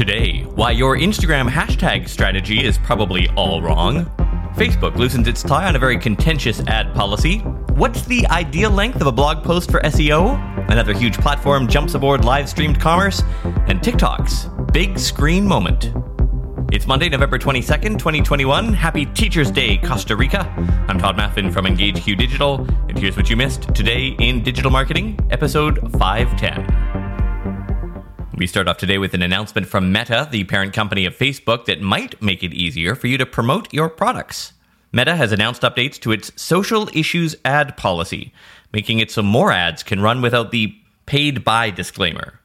Today, why your Instagram hashtag strategy is probably all wrong. Facebook loosens its tie on a very contentious ad policy. What's the ideal length of a blog post for SEO? Another huge platform jumps aboard live streamed commerce. And TikTok's big screen moment. It's Monday, November 22nd, 2021. Happy Teachers Day, Costa Rica. I'm Tod Maffin from EngageQ Digital, and here's what you missed today in digital marketing, episode 510. We start off today with an announcement from Meta, the parent company of Facebook, that might make it easier for you to promote your products. Meta has announced updates to its social issues ad policy, making it so more ads can run without the paid by disclaimer.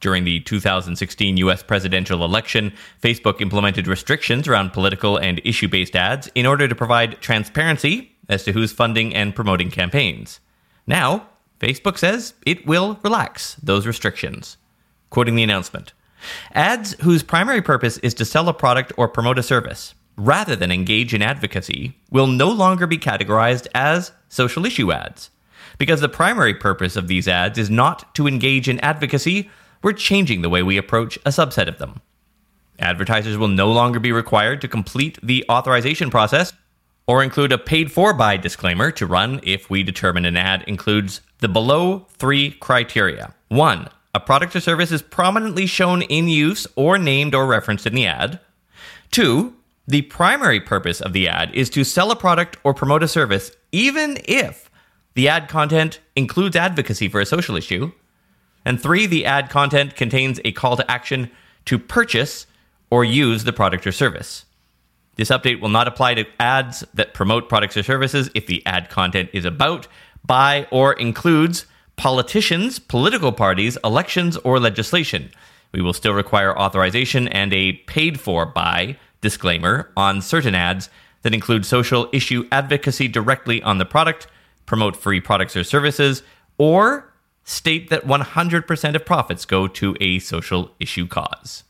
During the 2016 US presidential election, Facebook implemented restrictions around political and issue based ads in order to provide transparency as to who's funding and promoting campaigns. Now, Facebook says it will relax those restrictions. Quoting the announcement Ads whose primary purpose is to sell a product or promote a service, rather than engage in advocacy, will no longer be categorized as social issue ads. Because the primary purpose of these ads is not to engage in advocacy, we're changing the way we approach a subset of them. Advertisers will no longer be required to complete the authorization process or include a paid for by disclaimer to run if we determine an ad includes the below three criteria. One, a product or service is prominently shown in use or named or referenced in the ad. Two, the primary purpose of the ad is to sell a product or promote a service, even if the ad content includes advocacy for a social issue. And three, the ad content contains a call to action to purchase or use the product or service. This update will not apply to ads that promote products or services if the ad content is about, by, or includes politicians, political parties, elections, or legislation. We will still require authorization and a paid for by disclaimer on certain ads that include social issue advocacy directly on the product, promote free products or services, or state that 100% of profits go to a social issue cause.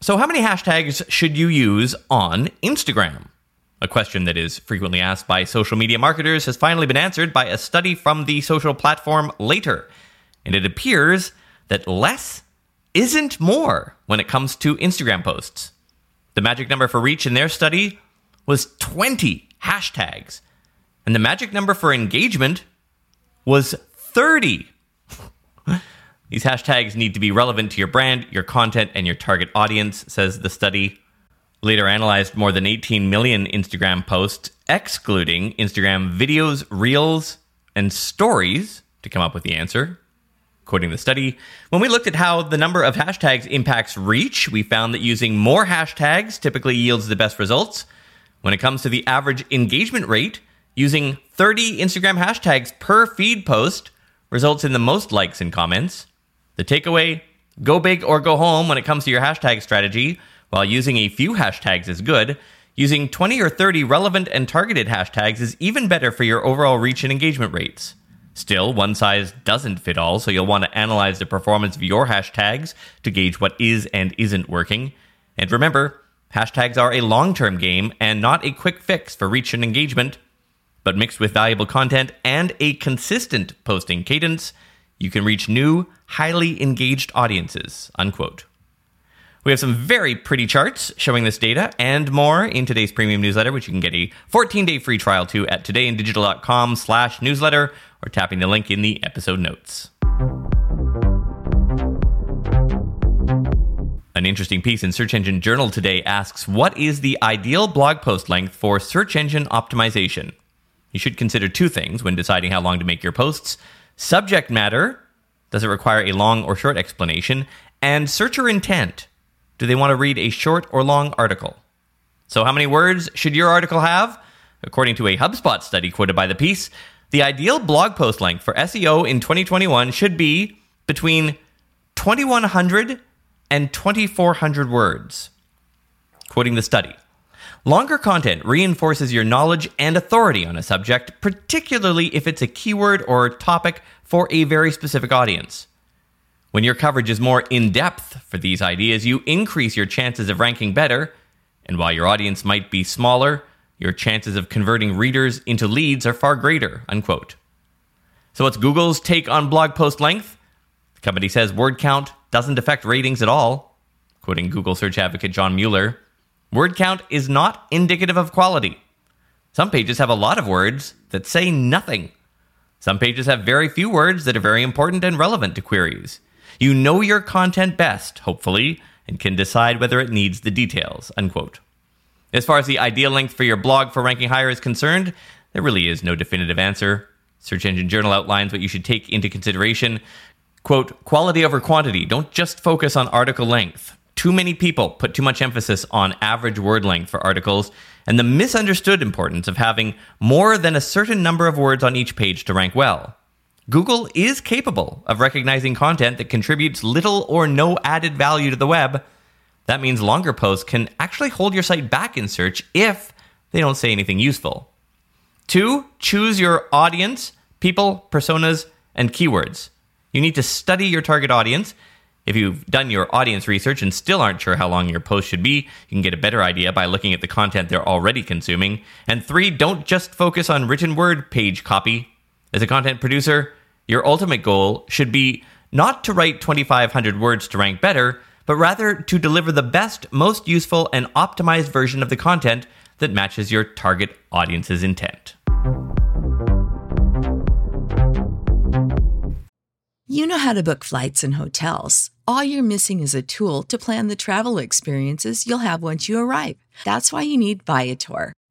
So, how many hashtags should you use on Instagram? A question that is frequently asked by social media marketers has finally been answered by a study from the social platform Later. And it appears that less isn't more when it comes to Instagram posts. The magic number for reach in their study was 20 hashtags. And the magic number for engagement was 30. These hashtags need to be relevant to your brand, your content, and your target audience, says the study. Later analyzed more than 18 million Instagram posts, excluding Instagram videos, reels, and stories to come up with the answer. Quoting the study, when we looked at how the number of hashtags impacts reach, we found that using more hashtags typically yields the best results. When it comes to the average engagement rate, using 30 Instagram hashtags per feed post results in the most likes and comments. The takeaway go big or go home when it comes to your hashtag strategy. While using a few hashtags is good, using 20 or 30 relevant and targeted hashtags is even better for your overall reach and engagement rates. Still, one size doesn't fit all, so you'll want to analyze the performance of your hashtags to gauge what is and isn't working. And remember, hashtags are a long term game and not a quick fix for reach and engagement. But mixed with valuable content and a consistent posting cadence, you can reach new, highly engaged audiences. Unquote. We have some very pretty charts showing this data and more in today's premium newsletter, which you can get a 14-day free trial to at todayindigital.com slash newsletter or tapping the link in the episode notes. An interesting piece in Search Engine Journal today asks What is the ideal blog post length for search engine optimization? You should consider two things when deciding how long to make your posts subject matter, does it require a long or short explanation? And searcher intent, do they want to read a short or long article? So, how many words should your article have? According to a HubSpot study quoted by the piece, the ideal blog post length for SEO in 2021 should be between 2100 and 2400 words. Quoting the study Longer content reinforces your knowledge and authority on a subject, particularly if it's a keyword or topic for a very specific audience. When your coverage is more in depth for these ideas, you increase your chances of ranking better, and while your audience might be smaller, your chances of converting readers into leads are far greater. Unquote. So, what's Google's take on blog post length? The company says word count doesn't affect ratings at all. Quoting Google search advocate John Mueller, word count is not indicative of quality. Some pages have a lot of words that say nothing. Some pages have very few words that are very important and relevant to queries. You know your content best, hopefully, and can decide whether it needs the details. Unquote. As far as the ideal length for your blog for ranking higher is concerned, there really is no definitive answer. Search Engine Journal outlines what you should take into consideration. Quote, quality over quantity. Don't just focus on article length. Too many people put too much emphasis on average word length for articles and the misunderstood importance of having more than a certain number of words on each page to rank well. Google is capable of recognizing content that contributes little or no added value to the web. That means longer posts can actually hold your site back in search if they don't say anything useful. Two, choose your audience, people, personas, and keywords. You need to study your target audience. If you've done your audience research and still aren't sure how long your post should be, you can get a better idea by looking at the content they're already consuming. And three, don't just focus on written word page copy. As a content producer, your ultimate goal should be not to write 2,500 words to rank better, but rather to deliver the best, most useful, and optimized version of the content that matches your target audience's intent. You know how to book flights and hotels. All you're missing is a tool to plan the travel experiences you'll have once you arrive. That's why you need Viator.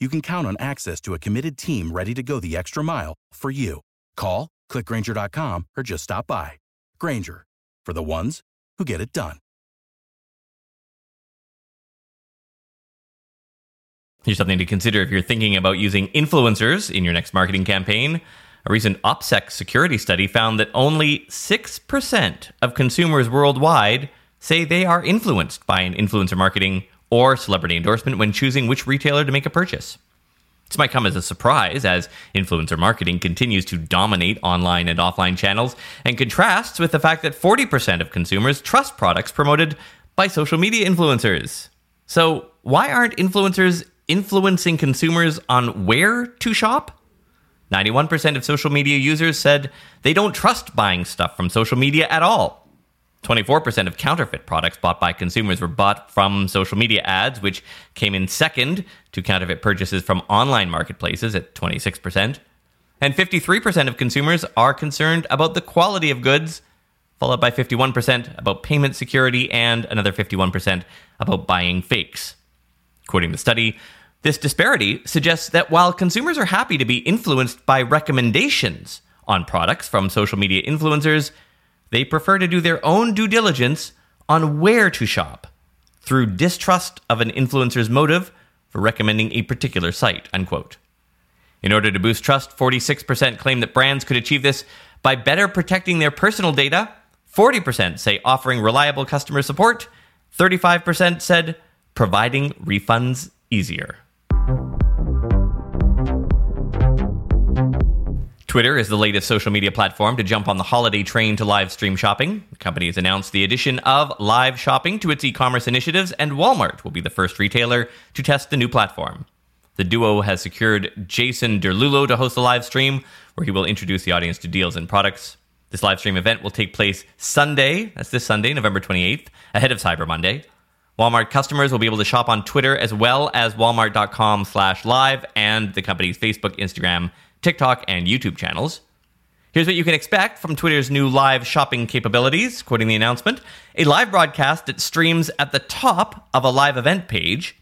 you can count on access to a committed team ready to go the extra mile for you. Call, clickgrainger.com, or just stop by. Grainger, for the ones who get it done. Here's something to consider if you're thinking about using influencers in your next marketing campaign. A recent OPSEC security study found that only 6% of consumers worldwide say they are influenced by an influencer marketing or celebrity endorsement when choosing which retailer to make a purchase. This might come as a surprise as influencer marketing continues to dominate online and offline channels and contrasts with the fact that 40% of consumers trust products promoted by social media influencers. So, why aren't influencers influencing consumers on where to shop? 91% of social media users said they don't trust buying stuff from social media at all. 24% of counterfeit products bought by consumers were bought from social media ads, which came in second to counterfeit purchases from online marketplaces at 26%. And 53% of consumers are concerned about the quality of goods, followed by 51% about payment security and another 51% about buying fakes. Quoting the study, this disparity suggests that while consumers are happy to be influenced by recommendations on products from social media influencers, they prefer to do their own due diligence on where to shop through distrust of an influencer's motive for recommending a particular site. Unquote. In order to boost trust, 46% claim that brands could achieve this by better protecting their personal data. 40% say offering reliable customer support. 35% said providing refunds easier. Twitter is the latest social media platform to jump on the holiday train to live stream shopping. The company has announced the addition of live shopping to its e commerce initiatives, and Walmart will be the first retailer to test the new platform. The duo has secured Jason Derulo to host the live stream, where he will introduce the audience to deals and products. This live stream event will take place Sunday, that's this Sunday, November 28th, ahead of Cyber Monday. Walmart customers will be able to shop on Twitter as well as walmart.com slash live and the company's Facebook, Instagram, TikTok, and YouTube channels. Here's what you can expect from Twitter's new live shopping capabilities, quoting the announcement a live broadcast that streams at the top of a live event page,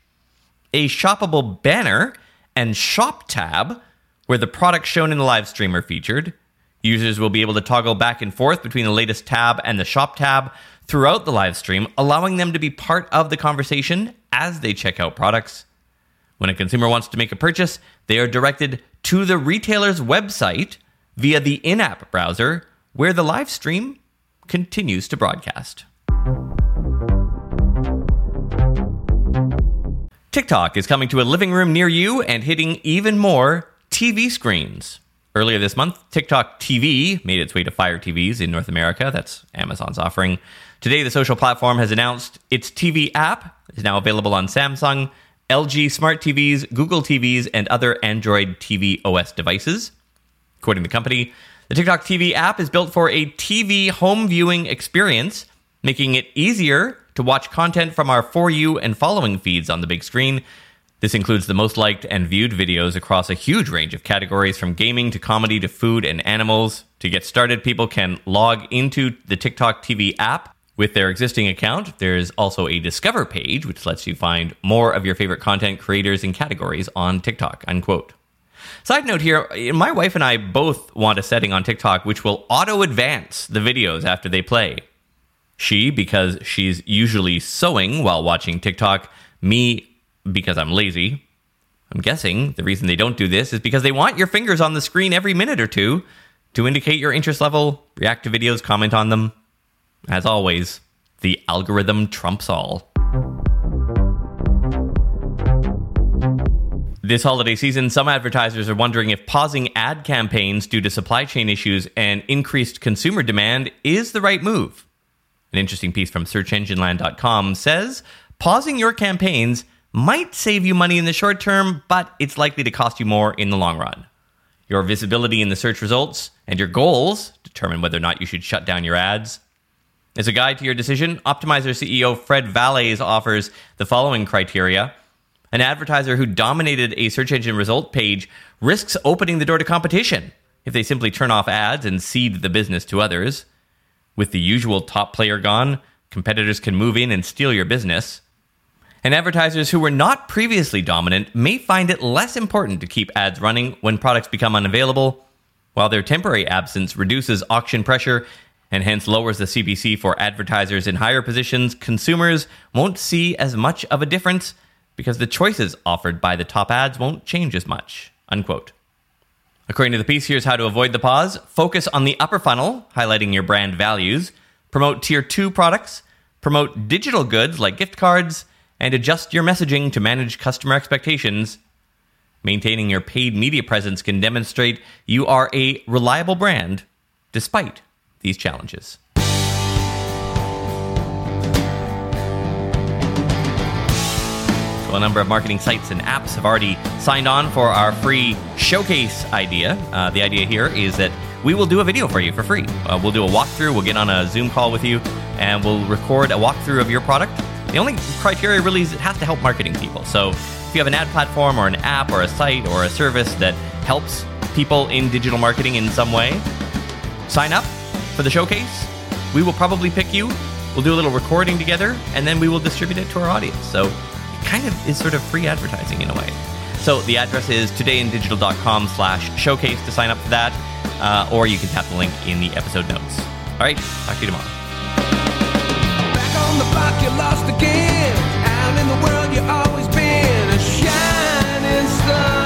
a shoppable banner and shop tab where the products shown in the live stream are featured. Users will be able to toggle back and forth between the latest tab and the shop tab throughout the live stream, allowing them to be part of the conversation as they check out products. When a consumer wants to make a purchase, they are directed to the retailer's website via the in app browser, where the live stream continues to broadcast. TikTok is coming to a living room near you and hitting even more TV screens. Earlier this month, TikTok TV made its way to Fire TVs in North America. That's Amazon's offering. Today, the social platform has announced its TV app is now available on Samsung, LG smart TVs, Google TVs, and other Android TV OS devices. According to the company, the TikTok TV app is built for a TV home viewing experience, making it easier to watch content from our For You and following feeds on the big screen. This includes the most liked and viewed videos across a huge range of categories from gaming to comedy to food and animals. To get started, people can log into the TikTok TV app with their existing account. There's also a discover page, which lets you find more of your favorite content creators and categories on TikTok. Unquote. Side note here, my wife and I both want a setting on TikTok which will auto advance the videos after they play. She, because she's usually sewing while watching TikTok, me, because I'm lazy. I'm guessing the reason they don't do this is because they want your fingers on the screen every minute or two to indicate your interest level, react to videos, comment on them. As always, the algorithm trumps all. This holiday season, some advertisers are wondering if pausing ad campaigns due to supply chain issues and increased consumer demand is the right move. An interesting piece from searchengineland.com says pausing your campaigns might save you money in the short term, but it's likely to cost you more in the long run. Your visibility in the search results and your goals determine whether or not you should shut down your ads. As a guide to your decision, Optmyzr CEO Fred Vallaeys offers the following criteria an advertiser who dominated a search engine result page risks opening the door to competition if they simply turn off ads and cede the business to others. With the usual top player gone, competitors can move in and steal your business. And advertisers who were not previously dominant may find it less important to keep ads running when products become unavailable, while their temporary absence reduces auction pressure and hence lowers the CPC for advertisers in higher positions. Consumers won't see as much of a difference because the choices offered by the top ads won't change as much. Unquote. According to the piece, here's how to avoid the pause. Focus on the upper funnel, highlighting your brand values. Promote tier two products. Promote digital goods like gift cards. And adjust your messaging to manage customer expectations. Maintaining your paid media presence can demonstrate you are a reliable brand despite these challenges. a number of marketing sites and apps have already signed on for our free showcase idea. Uh, the idea here is that we will do a video for you for free. Uh, we'll do a walkthrough, we'll get on a Zoom call with you, and we'll record a walkthrough of your product. The only criteria really is it has to help marketing people. So if you have an ad platform or an app or a site or a service that helps people in digital marketing in some way, sign up for the showcase. We will probably pick you. We'll do a little recording together, and then we will distribute it to our audience. So it kind of is sort of free advertising in a way. So the address is todayindigital.com slash showcase to sign up for that, uh, or you can tap the link in the episode notes. All right, talk to you tomorrow. Out in the world, you always been a shining star.